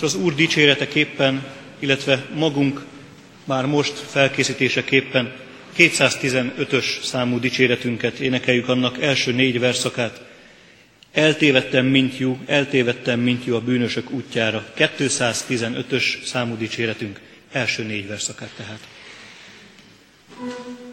és az Úr dicséreteképpen, illetve magunk már most felkészítéseképpen 215-ös számú dicséretünket énekeljük annak első négy verszakát. Eltévedtem, mint jó, eltévedtem, mint jó a bűnösök útjára. 215-ös számú dicséretünk első négy verszakát tehát. Most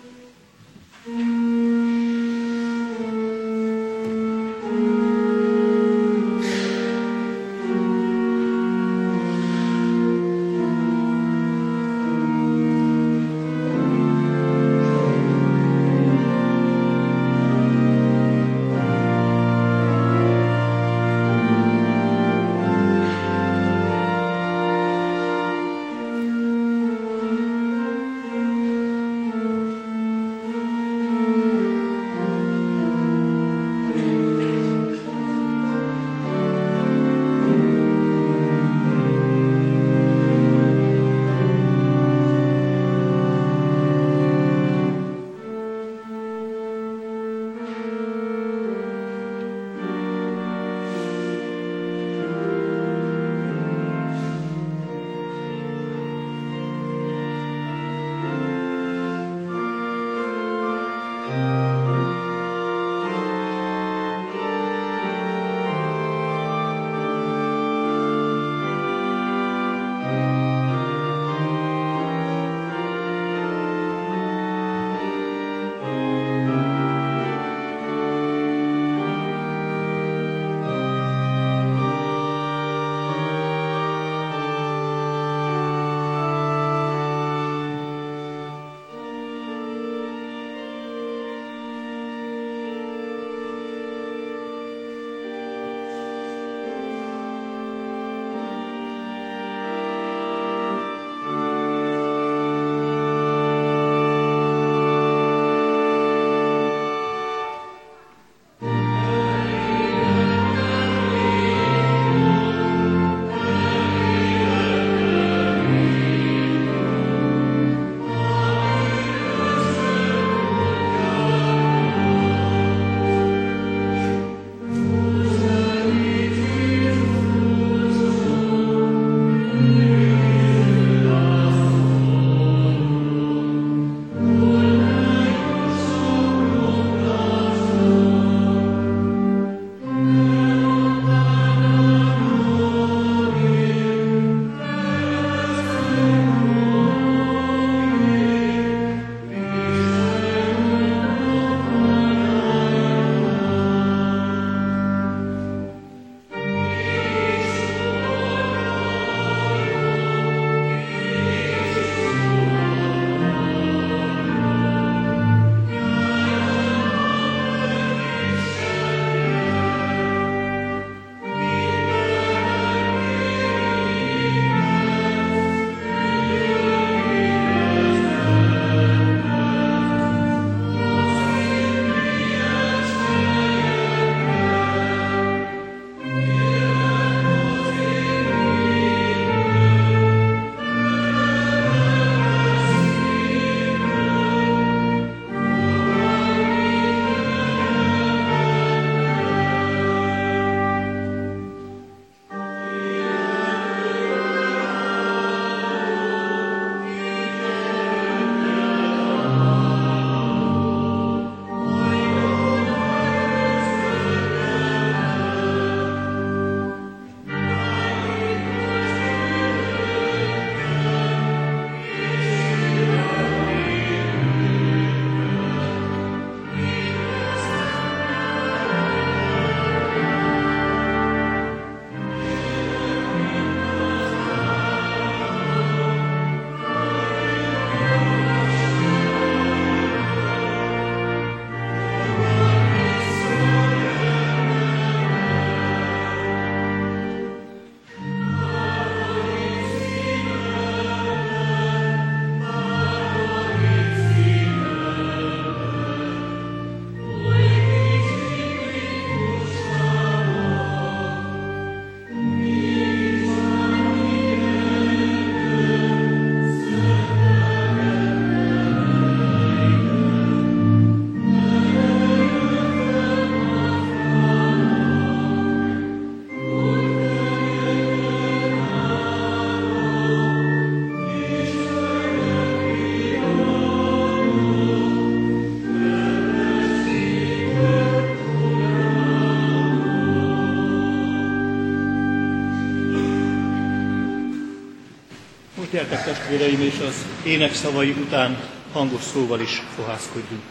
testvéreim, és az ének szavai után hangos szóval is fohászkodjunk.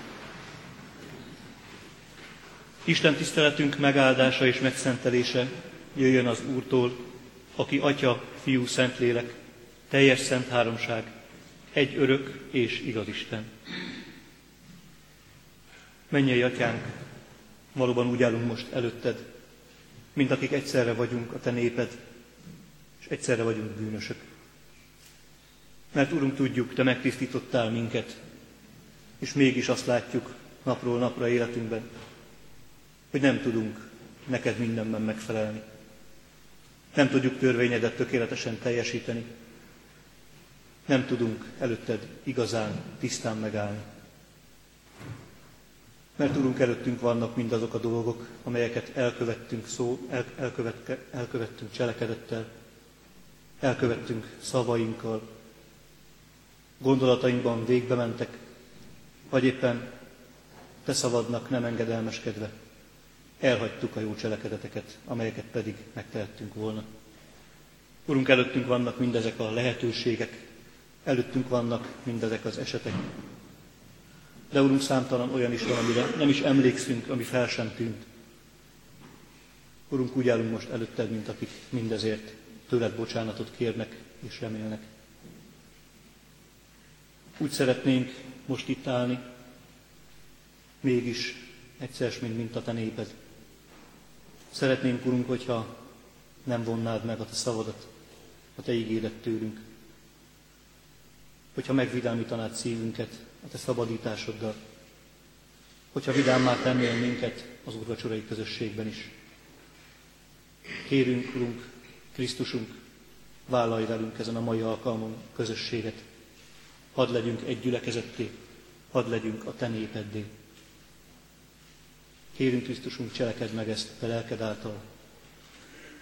Isten tiszteletünk megáldása és megszentelése jöjjön az Úrtól, aki Atya, Fiú, Szentlélek, teljes szent háromság, egy örök és igaz Isten. Mennyei Atyánk, valóban úgy állunk most előtted, mint akik egyszerre vagyunk a Te néped, és egyszerre vagyunk bűnösök. Mert Urunk, tudjuk, Te megtisztítottál minket, és mégis azt látjuk napról napra életünkben, hogy nem tudunk neked mindenben megfelelni. Nem tudjuk törvényedet tökéletesen teljesíteni. Nem tudunk előtted igazán, tisztán megállni. Mert Urunk, előttünk vannak mindazok a dolgok, amelyeket elkövettünk szó, el, elkövet, elkövettünk cselekedettel, elkövettünk szavainkkal, gondolatainkban végbe mentek, vagy éppen te szavadnak nem engedelmeskedve elhagytuk a jó cselekedeteket, amelyeket pedig megtehettünk volna. Urunk, előttünk vannak mindezek a lehetőségek, előttünk vannak mindezek az esetek. De Urunk, számtalan olyan is van, amire nem is emlékszünk, ami fel sem tűnt. Urunk, úgy állunk most előtted, mint akik mindezért tőled bocsánatot kérnek és remélnek. Úgy szeretnénk most itt állni, mégis egyszer, mint, mint a te néped. Szeretnénk, Urunk, hogyha nem vonnád meg a Te szavadat, a Te ígéret tőlünk. Hogyha megvidámítanád szívünket a Te szabadításoddal. Hogyha vidámmá tennél minket az úrvacsorai közösségben is. Kérünk, Urunk, Krisztusunk, vállalj velünk ezen a mai alkalmon közösséget. Hadd legyünk egy gyülekezetté, hadd legyünk a Te népeddé. Kérünk Krisztusunk, cselekedd meg ezt a te lelked által,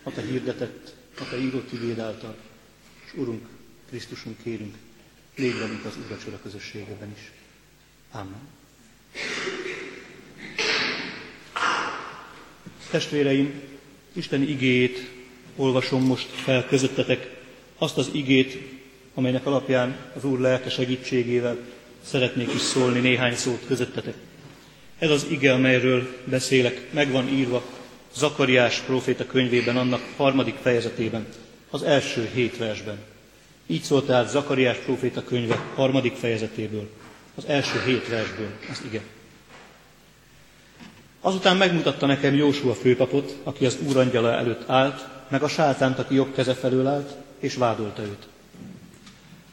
a te hirdetett, a te írott igéd által, és Urunk, Krisztusunk, kérünk, légy velünk az Úrvacsora közösségében is. Amen. Testvéreim, Isteni igét olvasom most fel közöttetek, azt az igét, amelynek alapján az Úr lelke segítségével szeretnék is szólni néhány szót közöttetek. Ez az ige, amelyről beszélek, meg van írva Zakariás próféta könyvében, annak harmadik fejezetében, az első hét versben. Így szólt tehát Zakariás próféta könyve harmadik fejezetéből, az első hét versből az ige. Azután megmutatta nekem Jósua főpapot, aki az úrangyala előtt állt, meg a sátánt, aki jobb keze felől állt, és vádolta őt.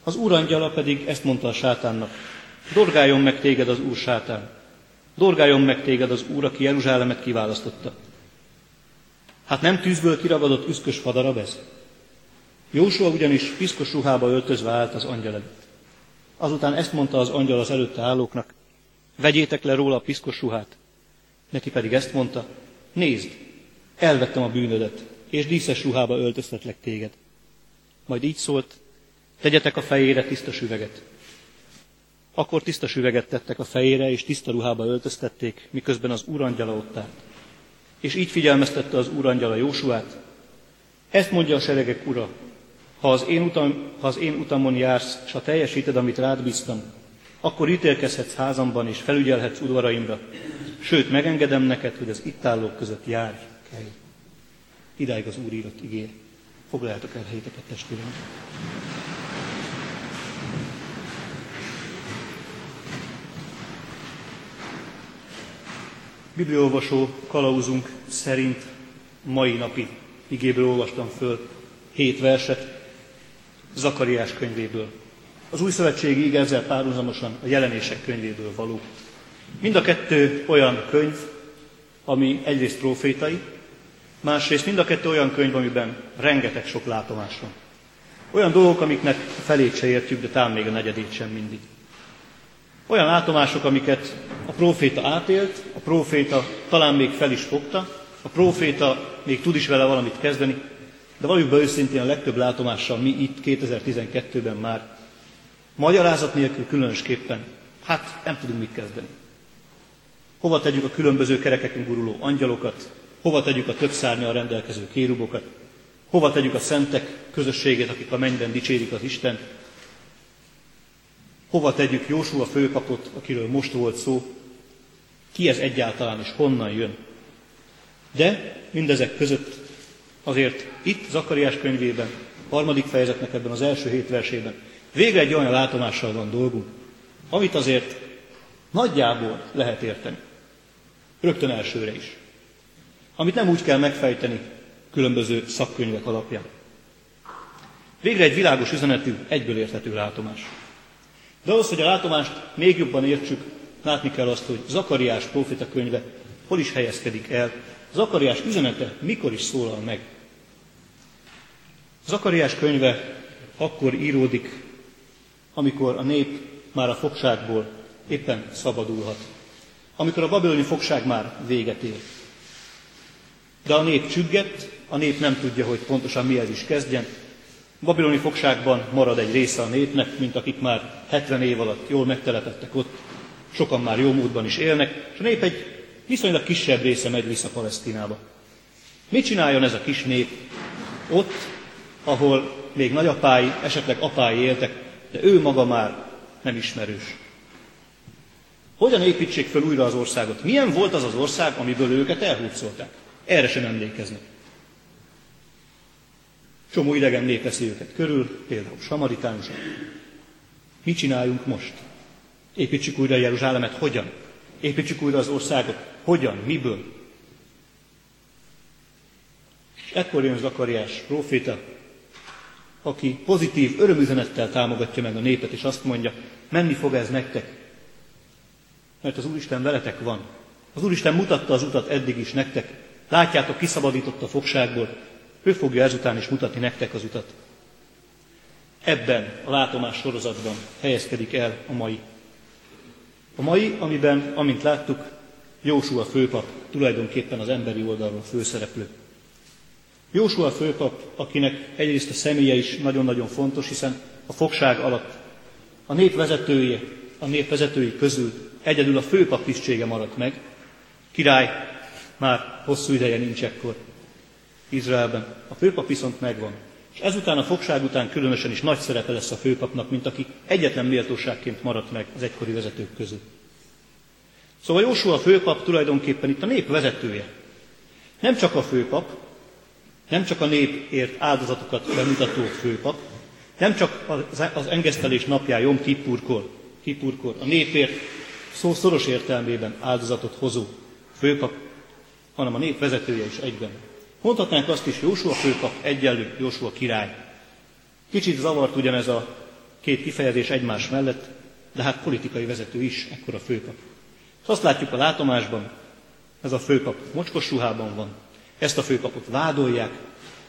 Az úrangyala pedig ezt mondta a sátánnak, dorgáljon meg téged az úr sátán, Dorgáljon meg téged az Úr, aki Jeruzsálemet kiválasztotta. Hát nem tűzből kiragadott üszkös fadarab ez? Jósua ugyanis piszkos ruhába öltözve állt az angyal előtt. Azután ezt mondta az angyal az előtte állóknak, vegyétek le róla a piszkos ruhát. Neki pedig ezt mondta, nézd, elvettem a bűnödet, és díszes ruhába öltöztetlek téged. Majd így szólt, tegyetek a fejére tiszta süveget. Akkor tiszta süveget tettek a fejére, és tiszta ruhába öltöztették, miközben az úrangyala ott állt. És így figyelmeztette az úrangyala Jósuát, ezt mondja a seregek ura, ha az, én utam, ha az én utamon jársz, és ha teljesíted, amit rád bíztam, akkor ítélkezhetsz házamban, és felügyelhetsz udvaraimra. Sőt, megengedem neked, hogy az itt állók között járj. Idáig az Úr írott igény. Foglaljátok el helyeteket, testvérem. Bibliolvasó kalauzunk szerint mai napi igéből olvastam föl hét verset Zakariás könyvéből. Az új szövetségi ige ezzel párhuzamosan a jelenések könyvéből való. Mind a kettő olyan könyv, ami egyrészt profétai, másrészt mind a kettő olyan könyv, amiben rengeteg sok látomás van. Olyan dolgok, amiknek felét se értjük, de talán még a negyedét sem mindig. Olyan látomások, amiket a próféta átélt, a próféta talán még fel is fogta, a próféta még tud is vele valamit kezdeni, de valljuk be őszintén a legtöbb látomással mi itt 2012-ben már magyarázat nélkül különösképpen, hát nem tudunk mit kezdeni. Hova tegyük a különböző kerekeken guruló angyalokat, hova tegyük a több szárnyal rendelkező kérubokat, Hova tegyük a szentek közösségét, akik a mennyben dicsérik az Isten? Hova tegyük Jósua főpapot, akiről most volt szó? Ki ez egyáltalán, és honnan jön? De mindezek között azért itt Zakariás könyvében, harmadik fejezetnek ebben az első hét versében végre egy olyan látomással van dolgunk, amit azért nagyjából lehet érteni. Rögtön elsőre is. Amit nem úgy kell megfejteni különböző szakkönyvek alapján. Végre egy világos üzenetű, egyből érthető látomás. De ahhoz, hogy a látomást még jobban értsük, látni kell azt, hogy Zakariás profita könyve hol is helyezkedik el, Zakariás üzenete mikor is szólal meg. Zakariás könyve akkor íródik, amikor a nép már a fogságból éppen szabadulhat. Amikor a babiloni fogság már véget ér. De a nép csügget, a nép nem tudja, hogy pontosan mihez is kezdjen. Babiloni fogságban marad egy része a népnek, mint akik már 70 év alatt jól megtelepettek ott, sokan már jó módban is élnek, és a nép egy viszonylag kisebb része megy vissza Palesztinába. Mit csináljon ez a kis nép ott, ahol még nagyapái, esetleg apái éltek, de ő maga már nem ismerős? Hogyan építsék fel újra az országot? Milyen volt az az ország, amiből őket elhúzolták? Erre sem emlékeznek. Csomó idegen nép veszi őket körül, például samaritánusok. Mit csináljunk most? Építsük újra Jeruzsálemet, hogyan? Építsük újra az országot, hogyan, miből? És ekkor jön Zakariás próféta, aki pozitív örömüzenettel támogatja meg a népet, és azt mondja, menni fog ez nektek, mert az Úristen veletek van. Az Úristen mutatta az utat eddig is nektek. Látjátok, kiszabadított a fogságból. Ő fogja ezután is mutatni nektek az utat. Ebben a látomás sorozatban helyezkedik el a mai. A mai, amiben, amint láttuk, Jósua főpap tulajdonképpen az emberi oldalról főszereplő. Jósua főpap, akinek egyrészt a személye is nagyon-nagyon fontos, hiszen a fogság alatt a nép vezetője, a nép vezetői közül egyedül a főpap tisztsége maradt meg. Király már hosszú ideje nincs ekkor Izraelben. A főpap viszont megvan. És ezután a fogság után különösen is nagy szerepe lesz a főpapnak, mint aki egyetlen méltóságként maradt meg az egykori vezetők közül. Szóval Jósua a főpap tulajdonképpen itt a nép vezetője. Nem csak a főpap, nem csak a népért áldozatokat bemutató főpap, nem csak az engesztelés napján Jom Kippurkor, Kippurkor a népért szó szoros értelmében áldozatot hozó főpap, hanem a nép vezetője is egyben. Mondhatnánk azt is, Jósua főpap egyenlő Jósua király. Kicsit zavart ugyanez a két kifejezés egymás mellett, de hát politikai vezető is, ekkor a főpap. És azt látjuk a látomásban, ez a főpap mocskos ruhában van, ezt a főpapot vádolják,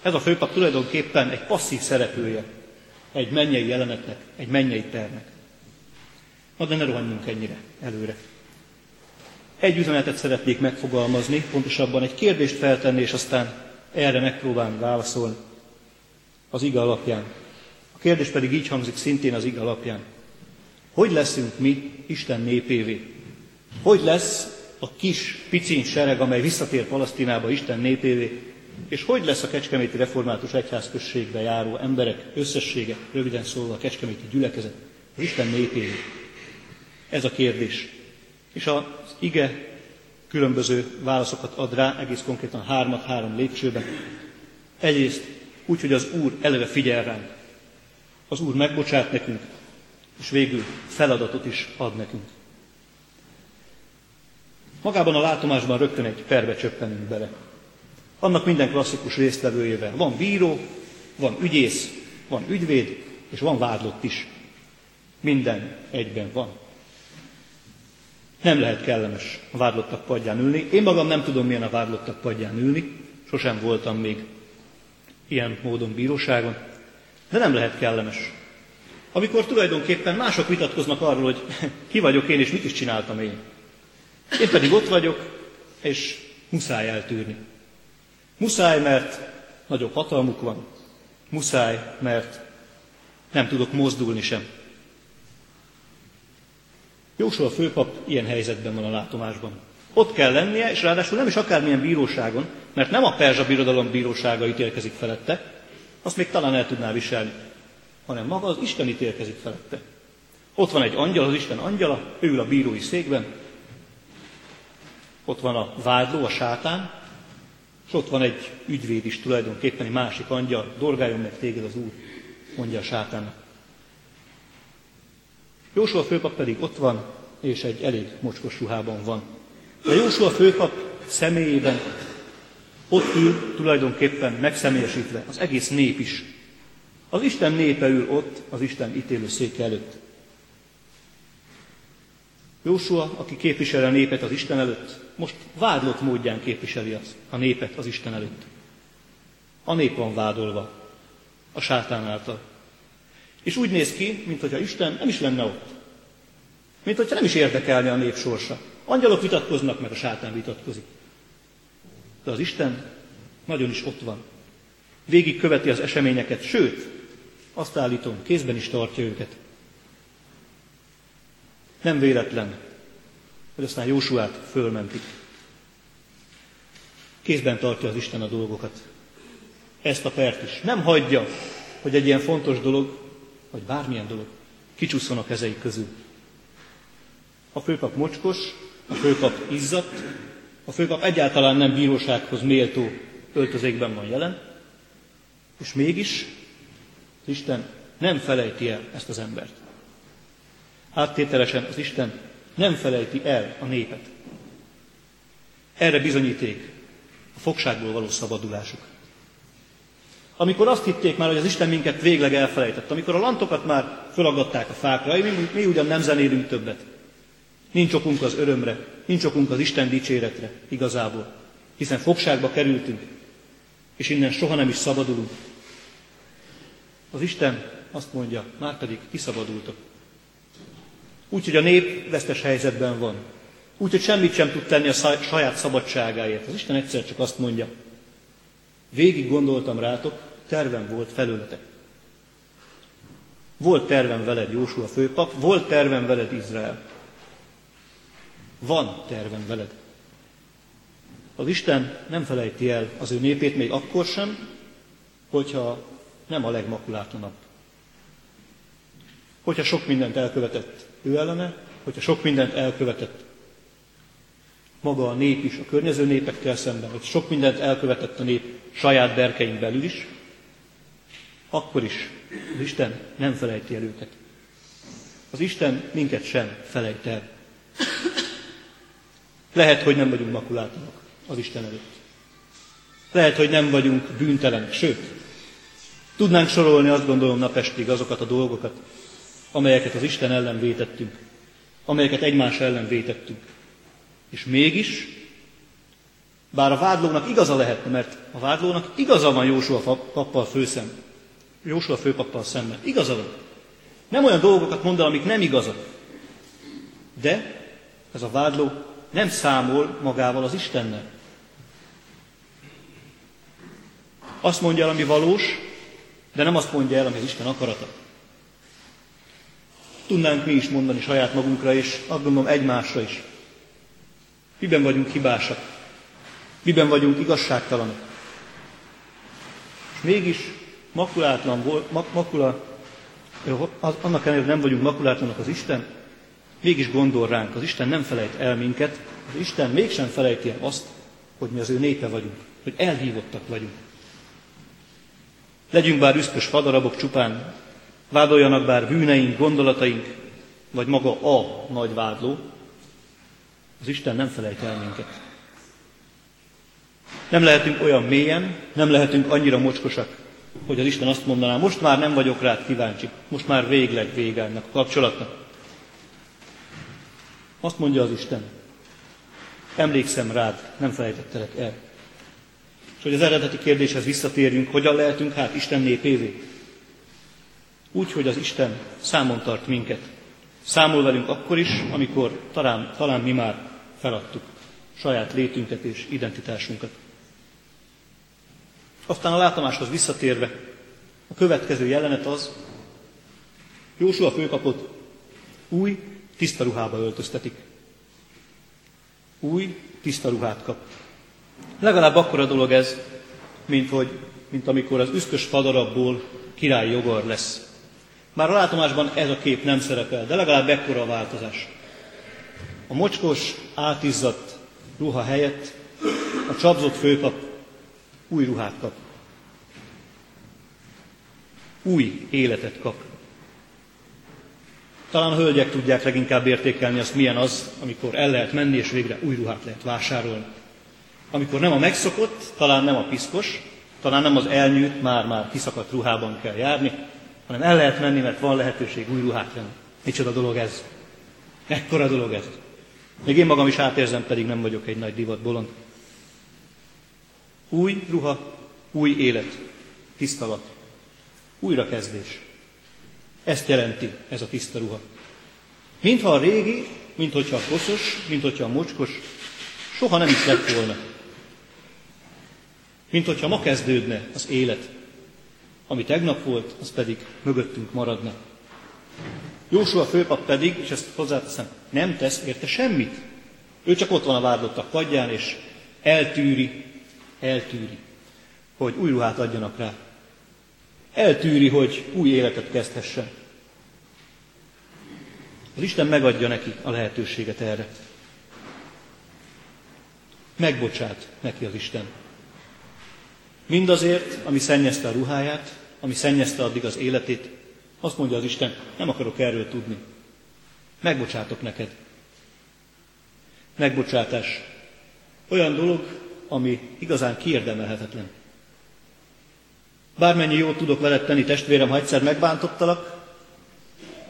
ez a főpap tulajdonképpen egy passzív szereplője egy mennyei jelenetnek, egy mennyei ternek. Na de ne rohanjunk ennyire előre. Egy üzenetet szeretnék megfogalmazni, pontosabban egy kérdést feltenni, és aztán erre megpróbálni válaszolni az iga alapján. A kérdés pedig így hangzik szintén az iga alapján. Hogy leszünk mi Isten népévé? Hogy lesz a kis, picin sereg, amely visszatér Palasztinába Isten népévé, és hogy lesz a Kecskeméti Református Egyházközségbe járó emberek összessége, röviden szólva a Kecskeméti gyülekezet, az Isten népévé? Ez a kérdés. És az ige különböző válaszokat ad rá, egész konkrétan hármat, három lépcsőben. Egyrészt úgy, hogy az Úr eleve figyel ránk. Az Úr megbocsát nekünk, és végül feladatot is ad nekünk. Magában a látomásban rögtön egy perbe csöppenünk bele. Annak minden klasszikus résztvevőjével. Van bíró, van ügyész, van ügyvéd, és van vádlott is. Minden egyben van. Nem lehet kellemes a vádlottak padján ülni. Én magam nem tudom, milyen a vádlottak padján ülni. Sosem voltam még ilyen módon bíróságon. De nem lehet kellemes. Amikor tulajdonképpen mások vitatkoznak arról, hogy ki vagyok én, és mit is csináltam én. Én pedig ott vagyok, és muszáj eltűrni. Muszáj, mert nagyobb hatalmuk van. Muszáj, mert nem tudok mozdulni sem. Jósua főpap ilyen helyzetben van a látomásban. Ott kell lennie, és ráadásul nem is akármilyen bíróságon, mert nem a perzsa birodalom bírósága ítélkezik felette, azt még talán el tudná viselni, hanem maga az Isten ítélkezik felette. Ott van egy angyal, az Isten angyala, ő ül a bírói székben, ott van a vádló, a sátán, és ott van egy ügyvéd is tulajdonképpen, egy másik angyal, dolgáljon meg téged az Úr, mondja a sátánnak. Jósua főpap pedig ott van, és egy elég mocskos ruhában van. De Jósua főpap személyében ott ül tulajdonképpen megszemélyesítve az egész nép is. Az Isten népe ül ott, az Isten ítélő széke előtt. Jósua, aki képviseli a népet az Isten előtt, most vádlott módján képviseli az, a népet az Isten előtt. A nép van vádolva a sátán által. És úgy néz ki, mintha Isten nem is lenne ott. Mint hogyha nem is érdekelne a nép sorsa. Angyalok vitatkoznak, meg a sátán vitatkozik. De az Isten nagyon is ott van. Végig követi az eseményeket, sőt, azt állítom, kézben is tartja őket. Nem véletlen, hogy aztán Jósuát fölmentik. Kézben tartja az Isten a dolgokat. Ezt a pert is. Nem hagyja, hogy egy ilyen fontos dolog, vagy bármilyen dolog, kicsusszon a kezei közül. A főpap mocskos, a főpap izzadt, a főpap egyáltalán nem bírósághoz méltó öltözékben van jelen, és mégis Isten nem felejti el ezt az embert. Áttételesen az Isten nem felejti el a népet. Erre bizonyíték a fogságból való szabadulásuk. Amikor azt hitték már, hogy az Isten minket végleg elfelejtett, amikor a lantokat már fölagadták a fákra, mi, mi ugyan nem zenélünk többet. Nincs okunk az örömre, nincs okunk az Isten dicséretre igazából, hiszen fogságba kerültünk, és innen soha nem is szabadulunk. Az Isten azt mondja, már pedig kiszabadultok. Úgy, hogy a nép vesztes helyzetben van. Úgy, hogy semmit sem tud tenni a saját szabadságáért. Az Isten egyszer csak azt mondja, végig gondoltam rátok, tervem volt felőletek. Volt tervem veled Jósua főpap, volt tervem veled Izrael. Van tervem veled. Az Isten nem felejti el az ő népét még akkor sem, hogyha nem a legmakulátlanabb. Hogyha sok mindent elkövetett ő ellene, hogyha sok mindent elkövetett maga a nép is, a környező népekkel szemben, hogy sok mindent elkövetett a nép saját berkein belül is, akkor is az Isten nem felejti el őket. Az Isten minket sem felejt el. Lehet, hogy nem vagyunk makulátlanok az Isten előtt. Lehet, hogy nem vagyunk bűntelenek, sőt, tudnánk sorolni azt gondolom napestig azokat a dolgokat, amelyeket az Isten ellen vétettünk, amelyeket egymás ellen vétettünk. És mégis, bár a vádlónak igaza lehetne, mert a vádlónak igaza van Jósua pappal főszem, Jósua főpappal szemben, igaza van. Nem olyan dolgokat mond el, amik nem igazak. De ez a vádló nem számol magával az Istennel. Azt mondja el, ami valós, de nem azt mondja el, ami az Isten akarata. Tudnánk mi is mondani saját magunkra, és azt gondolom egymásra is. Miben vagyunk hibásak? Miben vagyunk igazságtalanok? És mégis makulátlan, makula, annak ellenére, nem vagyunk makulátlanok az Isten, mégis gondol ránk. Az Isten nem felejt el minket, az Isten mégsem felejti el azt, hogy mi az ő népe vagyunk, hogy elhívottak vagyunk. Legyünk bár üszkös fadarabok csupán, vádoljanak bár bűneink, gondolataink, vagy maga a nagy vádló, az Isten nem felejt el minket. Nem lehetünk olyan mélyen, nem lehetünk annyira mocskosak, hogy az Isten azt mondaná, most már nem vagyok rád kíváncsi, most már végleg vége ennek a kapcsolatnak. Azt mondja az Isten, emlékszem rád, nem felejtettelek el. És hogy az eredeti kérdéshez visszatérjünk, hogyan lehetünk hát Isten népévé? Úgy, hogy az Isten számon tart minket. Számol velünk akkor is, amikor talán, talán mi már feladtuk saját létünket és identitásunkat. Aztán a látomáshoz visszatérve, a következő jelenet az, Jósua főkapott új, tiszta ruhába öltöztetik. új, tiszta ruhát kap. Legalább akkora dolog ez, mint, hogy, mint amikor az üszkös fadarabból király jogar lesz. Már a látomásban ez a kép nem szerepel, de legalább ekkora a változás. A mocskos, átizzadt ruha helyett a csapzott főpap új ruhát kap. Új életet kap. Talán a hölgyek tudják leginkább értékelni azt, milyen az, amikor el lehet menni, és végre új ruhát lehet vásárolni. Amikor nem a megszokott, talán nem a piszkos, talán nem az elnyűjt, már-már kiszakadt ruhában kell járni, hanem el lehet menni, mert van lehetőség új ruhát venni. Micsoda dolog ez? Ekkora dolog ez. Még én magam is átérzem, pedig nem vagyok egy nagy divat bolond. Új ruha, új élet, tisztalat, újrakezdés. Ezt jelenti ez a tiszta ruha. Mintha a régi, mint hogyha a koszos, mint hogyha a mocskos, soha nem is lett volna. Mint hogyha ma kezdődne az élet. Ami tegnap volt, az pedig mögöttünk maradna. Jósua főpap pedig, és ezt hozzáteszem, nem tesz érte semmit. Ő csak ott van a vádlottak padján, és eltűri, eltűri, hogy új ruhát adjanak rá. Eltűri, hogy új életet kezdhessen. Az Isten megadja neki a lehetőséget erre. Megbocsát neki az Isten. Mindazért, ami szennyezte a ruháját, ami szennyezte addig az életét, azt mondja az Isten, nem akarok erről tudni. Megbocsátok neked. Megbocsátás. Olyan dolog, ami igazán kiérdemelhetetlen. Bármennyi jót tudok veled tenni, testvérem, ha egyszer megbántottalak,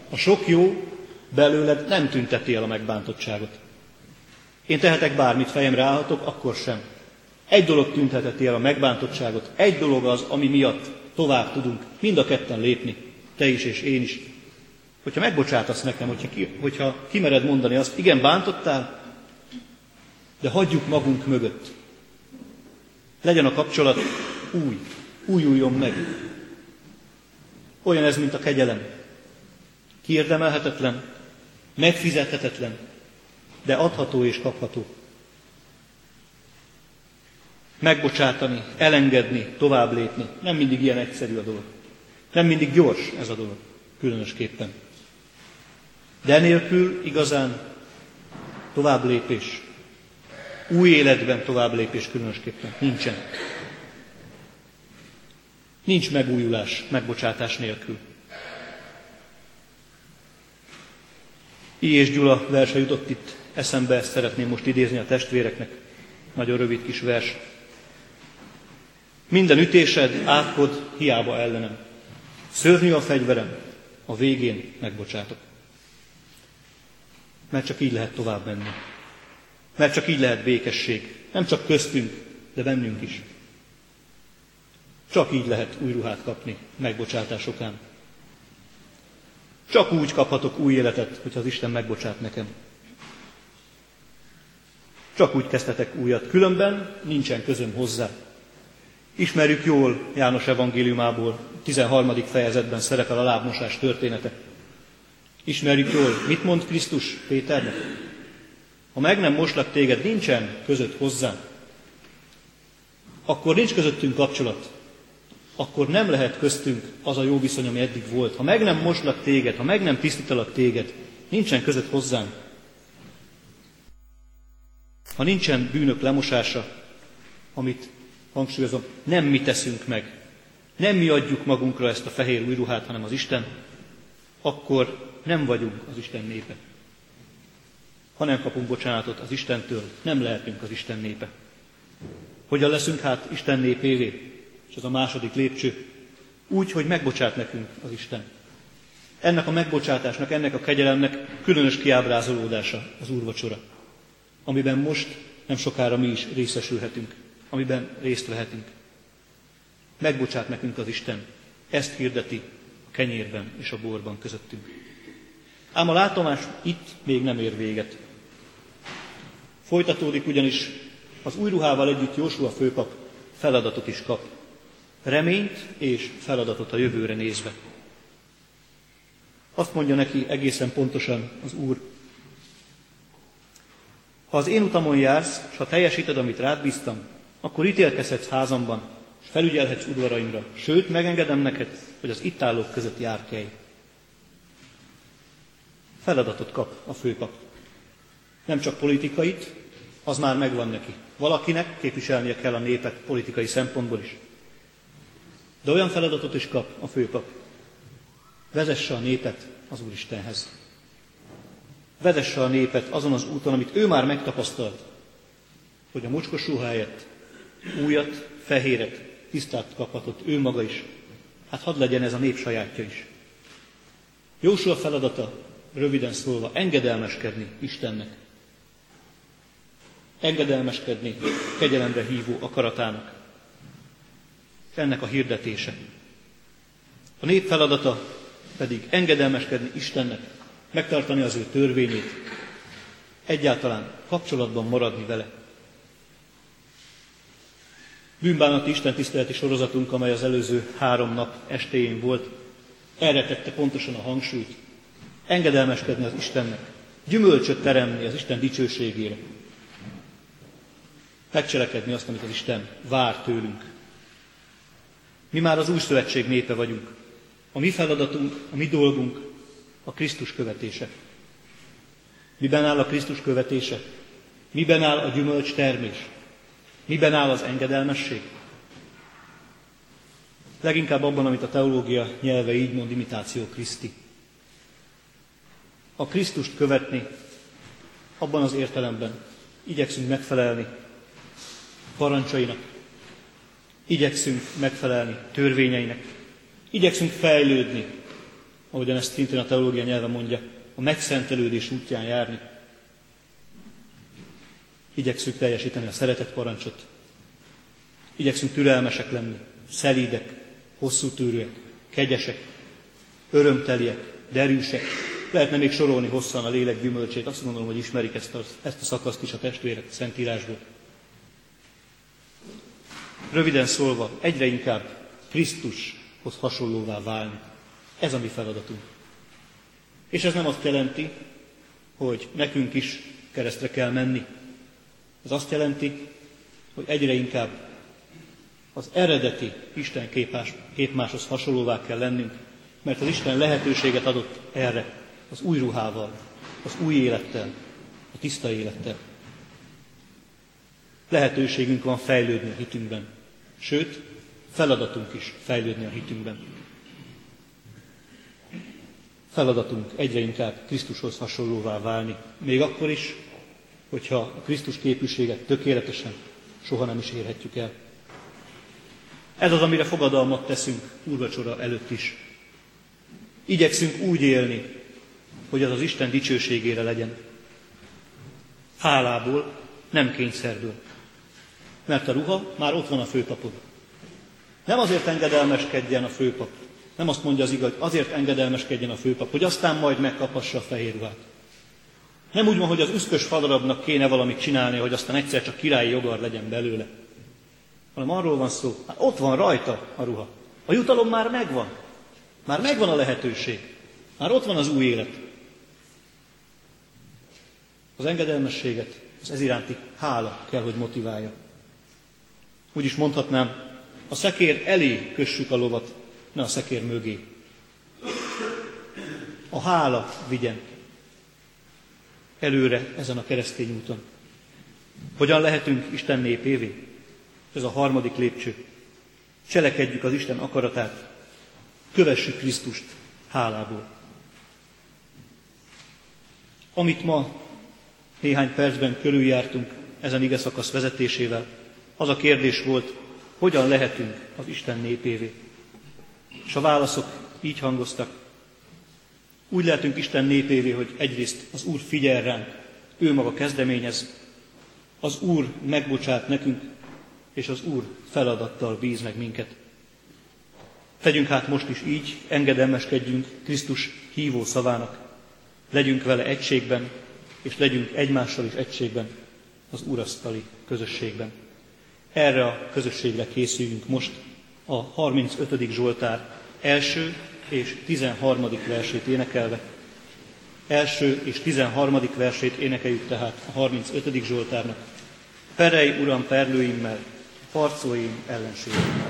a sok jó belőled nem tünteti el a megbántottságot. Én tehetek bármit, fejemre állhatok, akkor sem. Egy dolog tüntetheti el a megbántottságot, egy dolog az, ami miatt tovább tudunk mind a ketten lépni, te is és én is. Hogyha megbocsátasz nekem, hogyha, ki, hogyha kimered mondani azt, igen, bántottál, de hagyjuk magunk mögött. Legyen a kapcsolat új, újuljon meg. Olyan ez, mint a kegyelem. Kiérdemelhetetlen, megfizethetetlen, de adható és kapható. Megbocsátani, elengedni, tovább lépni. Nem mindig ilyen egyszerű a dolog. Nem mindig gyors ez a dolog, különösképpen. De nélkül igazán tovább lépés, új életben tovább lépés különösképpen nincsen. Nincs megújulás megbocsátás nélkül. I. és Gyula verse jutott itt eszembe, ezt szeretném most idézni a testvéreknek. Nagyon rövid kis vers. Minden ütésed, átkod, hiába ellenem. Szörnyű a fegyverem, a végén megbocsátok. Mert csak így lehet tovább menni. Mert csak így lehet békesség. Nem csak köztünk, de bennünk is. Csak így lehet új ruhát kapni megbocsátásokán. Csak úgy kaphatok új életet, hogyha az Isten megbocsát nekem. Csak úgy kezdhetek újat. Különben nincsen közöm hozzá. Ismerjük jól János evangéliumából, 13. fejezetben szerepel a lábmosás története. Ismerjük jól, mit mond Krisztus Péternek? Ha meg nem moslak téged, nincsen között hozzá. Akkor nincs közöttünk kapcsolat akkor nem lehet köztünk az a jó viszony, ami eddig volt. Ha meg nem moslak téged, ha meg nem tisztítalak téged, nincsen között hozzánk. Ha nincsen bűnök lemosása, amit hangsúlyozom, nem mi teszünk meg, nem mi adjuk magunkra ezt a fehér új ruhát, hanem az Isten, akkor nem vagyunk az Isten népe. Ha nem kapunk bocsánatot az Istentől, nem lehetünk az Isten népe. Hogyan leszünk hát Isten népévé? És ez a második lépcső. Úgy, hogy megbocsát nekünk az Isten. Ennek a megbocsátásnak, ennek a kegyelemnek különös kiábrázolódása az úrvacsora, amiben most nem sokára mi is részesülhetünk, amiben részt vehetünk. Megbocsát nekünk az Isten. Ezt hirdeti a kenyérben és a borban közöttünk. Ám a látomás itt még nem ér véget. Folytatódik ugyanis az új ruhával együtt Jósua főpap feladatot is kap reményt és feladatot a jövőre nézve. Azt mondja neki egészen pontosan az Úr, Ha az én utamon jársz, és ha teljesíted, amit rád bíztam, akkor ítélkezhetsz házamban, és felügyelhetsz udvaraimra, sőt, megengedem neked, hogy az itt állók között járkelj. Feladatot kap a főpap. Nem csak politikait, az már megvan neki. Valakinek képviselnie kell a népet politikai szempontból is. De olyan feladatot is kap a főpap. Vezesse a népet az Úristenhez. Vezesse a népet azon az úton, amit ő már megtapasztalt, hogy a mocskos ruháját, újat, fehéret, tisztát kaphatott ő maga is. Hát hadd legyen ez a nép sajátja is. Jósua feladata, röviden szólva, engedelmeskedni Istennek. Engedelmeskedni kegyelemre hívó akaratának. Ennek a hirdetése. A nép feladata pedig engedelmeskedni Istennek, megtartani az ő törvényét, egyáltalán kapcsolatban maradni vele. Bűnbánati Isten tiszteleti sorozatunk, amely az előző három nap estéjén volt, erre tette pontosan a hangsúlyt. Engedelmeskedni az Istennek, gyümölcsöt teremni az Isten dicsőségére. Megcselekedni azt, amit az Isten vár tőlünk. Mi már az új szövetség népe vagyunk. A mi feladatunk, a mi dolgunk a Krisztus követése. Miben áll a Krisztus követése? Miben áll a gyümölcs termés? Miben áll az engedelmesség? Leginkább abban, amit a teológia nyelve így mond, imitáció Kriszti. A Krisztust követni abban az értelemben igyekszünk megfelelni parancsainak, igyekszünk megfelelni törvényeinek, igyekszünk fejlődni, ahogyan ezt szintén a teológia nyelve mondja, a megszentelődés útján járni. Igyekszünk teljesíteni a szeretet parancsot. Igyekszünk türelmesek lenni, szelídek, hosszú tűrűek, kegyesek, örömteliek, derűsek. Lehetne még sorolni hosszan a lélek gyümölcsét, azt gondolom, hogy ismerik ezt a, ezt a szakaszt is a testvérek Szentírásból. Röviden szólva, egyre inkább Krisztushoz hasonlóvá válni. Ez a mi feladatunk. És ez nem azt jelenti, hogy nekünk is keresztre kell menni. Ez azt jelenti, hogy egyre inkább az eredeti Isten képás, képmáshoz hasonlóvá kell lennünk, mert az Isten lehetőséget adott erre, az új ruhával, az új élettel, a tiszta élettel. Lehetőségünk van fejlődni hitünkben, sőt, feladatunk is fejlődni a hitünkben. Feladatunk egyre inkább Krisztushoz hasonlóvá válni, még akkor is, hogyha a Krisztus képűséget tökéletesen soha nem is érhetjük el. Ez az, amire fogadalmat teszünk úrvacsora előtt is. Igyekszünk úgy élni, hogy az az Isten dicsőségére legyen. Hálából, nem kényszerből. Mert a ruha már ott van a főpapon. Nem azért engedelmeskedjen a főpap, nem azt mondja az igaz, hogy azért engedelmeskedjen a főpap, hogy aztán majd megkapassa a fehér ruhát. Nem úgy van, hogy az üszkös fadarabnak kéne valamit csinálni, hogy aztán egyszer csak királyi jogar legyen belőle. Hanem arról van szó, hát ott van rajta a ruha. A jutalom már megvan. Már megvan a lehetőség. Már ott van az új élet. Az engedelmességet, az ez iránti hála kell, hogy motiválja. Úgy is mondhatnám, a szekér elé kössük a lovat, ne a szekér mögé. A hála vigyen előre ezen a keresztény úton. Hogyan lehetünk Isten népévé? Ez a harmadik lépcső. Cselekedjük az Isten akaratát, kövessük Krisztust hálából. Amit ma néhány percben körüljártunk ezen ige szakasz vezetésével, az a kérdés volt, hogyan lehetünk az Isten népévé. És a válaszok így hangoztak. Úgy lehetünk Isten népévé, hogy egyrészt az Úr figyel ránk, ő maga kezdeményez, az Úr megbocsát nekünk, és az Úr feladattal bíz meg minket. Tegyünk hát most is így, engedelmeskedjünk Krisztus hívó szavának, legyünk vele egységben, és legyünk egymással is egységben, az Úrasztali közösségben. Erre a közösségre készüljünk most a 35. Zsoltár első és 13. versét énekelve. Első és tizenharmadik versét énekeljük tehát a 35. Zsoltárnak. Perej, Uram, perlőimmel, harcoljaim ellenségeimmel.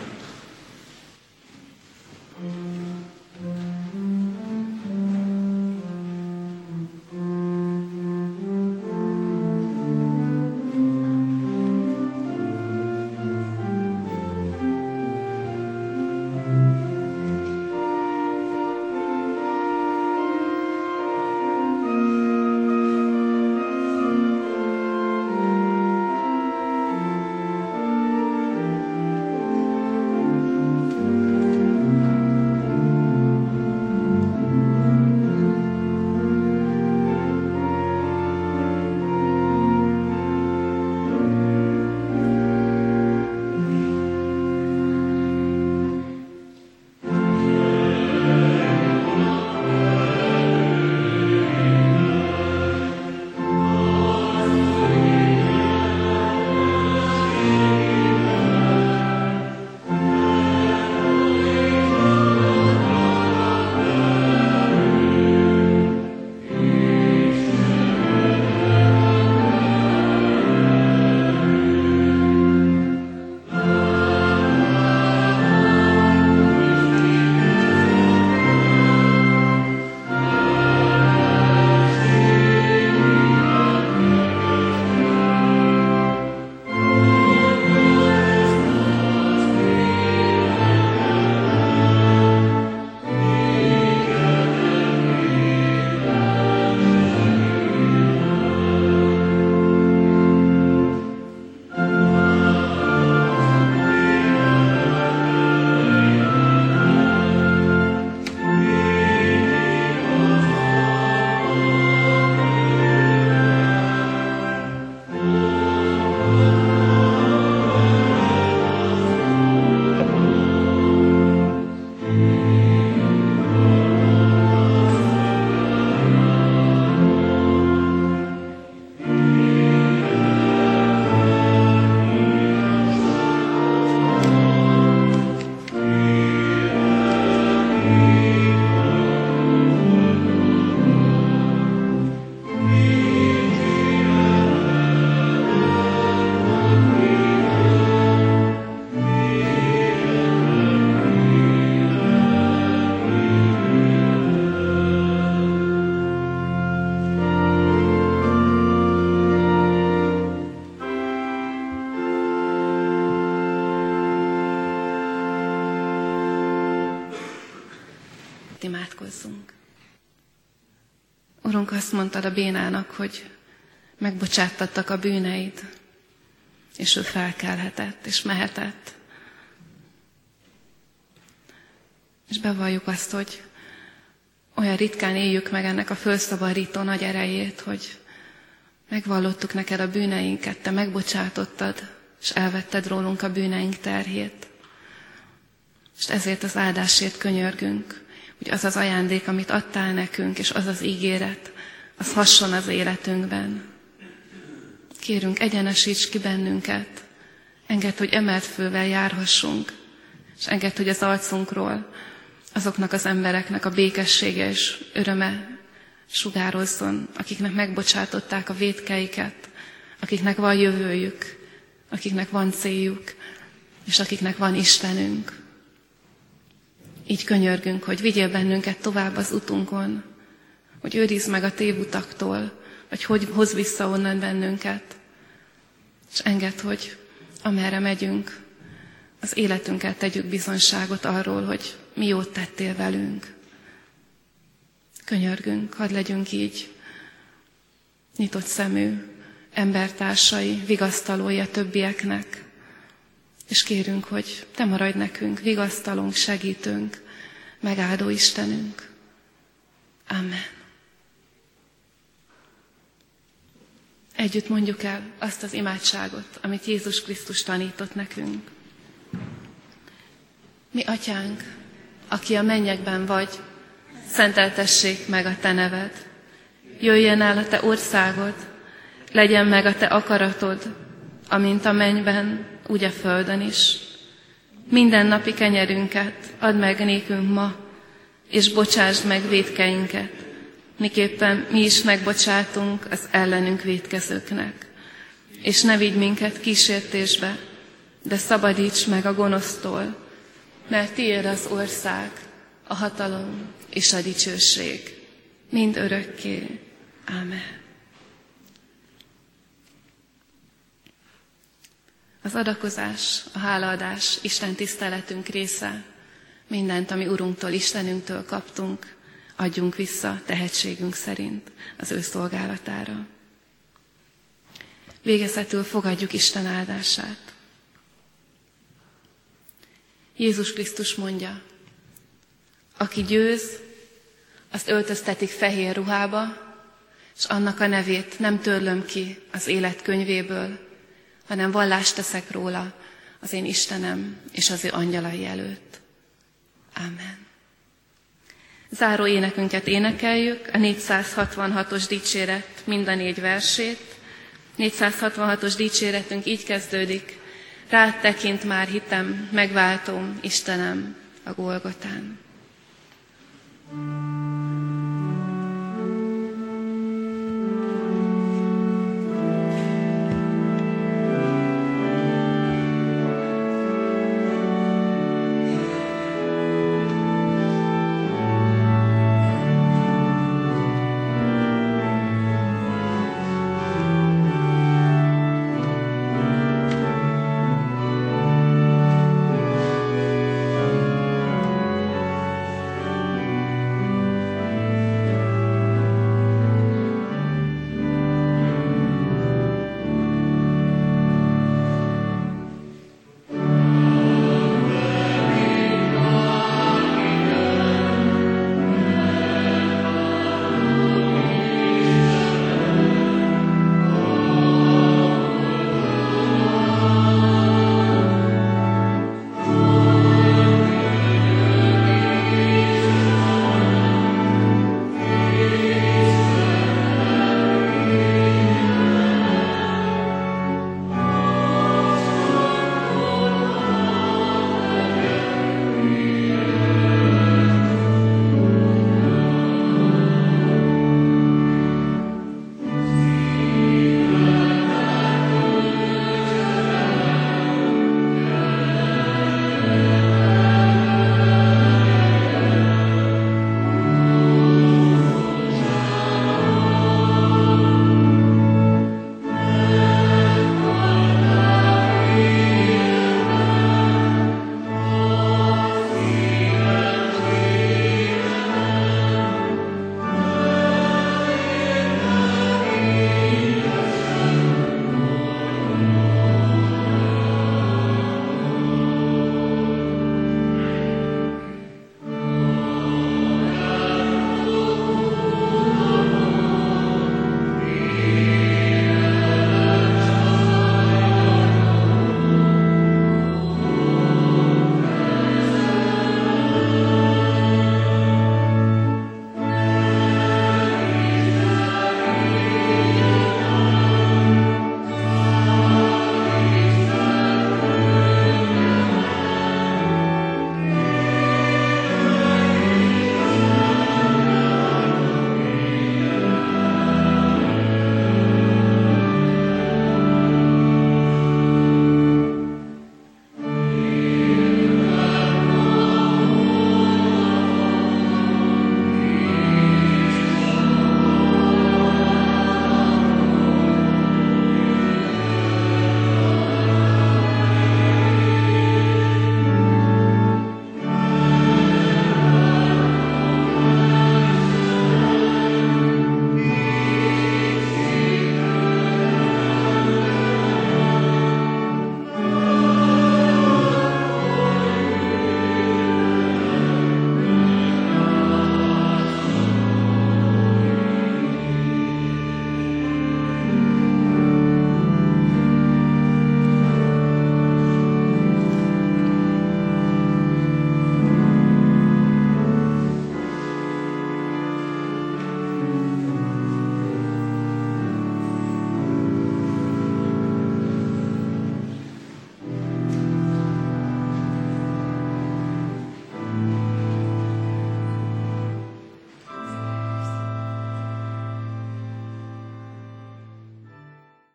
Mondtad a bénának, hogy megbocsáttattak a bűneid, és ő felkelhetett, és mehetett. És bevalljuk azt, hogy olyan ritkán éljük meg ennek a fölszabadító nagy erejét, hogy megvallottuk neked a bűneinket, te megbocsátottad, és elvetted rólunk a bűneink terhét. És ezért az áldásért könyörgünk, hogy az az ajándék, amit adtál nekünk, és az az ígéret, az hasson az életünkben. Kérünk, egyenesíts ki bennünket, engedd, hogy emelt fővel járhassunk, és engedd, hogy az arcunkról azoknak az embereknek a békessége és öröme sugározzon, akiknek megbocsátották a védkeiket, akiknek van jövőjük, akiknek van céljuk, és akiknek van Istenünk. Így könyörgünk, hogy vigyél bennünket tovább az utunkon, hogy őrizd meg a tévutaktól, vagy hogy hoz vissza onnan bennünket, és enged, hogy amerre megyünk, az életünket tegyük bizonságot arról, hogy mi jót tettél velünk. Könyörgünk, hadd legyünk így nyitott szemű embertársai, vigasztalója többieknek, és kérünk, hogy Te maradj nekünk, vigasztalunk, segítünk, megáldó Istenünk. Amen. Együtt mondjuk el azt az imádságot, amit Jézus Krisztus tanított nekünk. Mi atyánk, aki a mennyekben vagy, szenteltessék meg a te neved. Jöjjön el a te országod, legyen meg a te akaratod, amint a mennyben, úgy a földön is. Minden napi kenyerünket add meg nékünk ma, és bocsásd meg védkeinket, miképpen mi is megbocsátunk az ellenünk védkezőknek. És ne vigy minket kísértésbe, de szabadíts meg a gonosztól, mert tiéd az ország, a hatalom és a dicsőség, mind örökké. Amen. Az adakozás, a hálaadás Isten tiszteletünk része. Mindent, ami Urunktól, Istenünktől kaptunk, adjunk vissza tehetségünk szerint az ő szolgálatára. Végezetül fogadjuk Isten áldását. Jézus Krisztus mondja, aki győz, azt öltöztetik fehér ruhába, és annak a nevét nem törlöm ki az élet könyvéből, hanem vallást teszek róla az én Istenem és az ő angyalai előtt. Amen. Záró énekünket énekeljük, a 466-os dicséret mind a négy versét. 466-os dicséretünk így kezdődik. Rád tekint már hitem, megváltom, Istenem, a Golgotán. thank you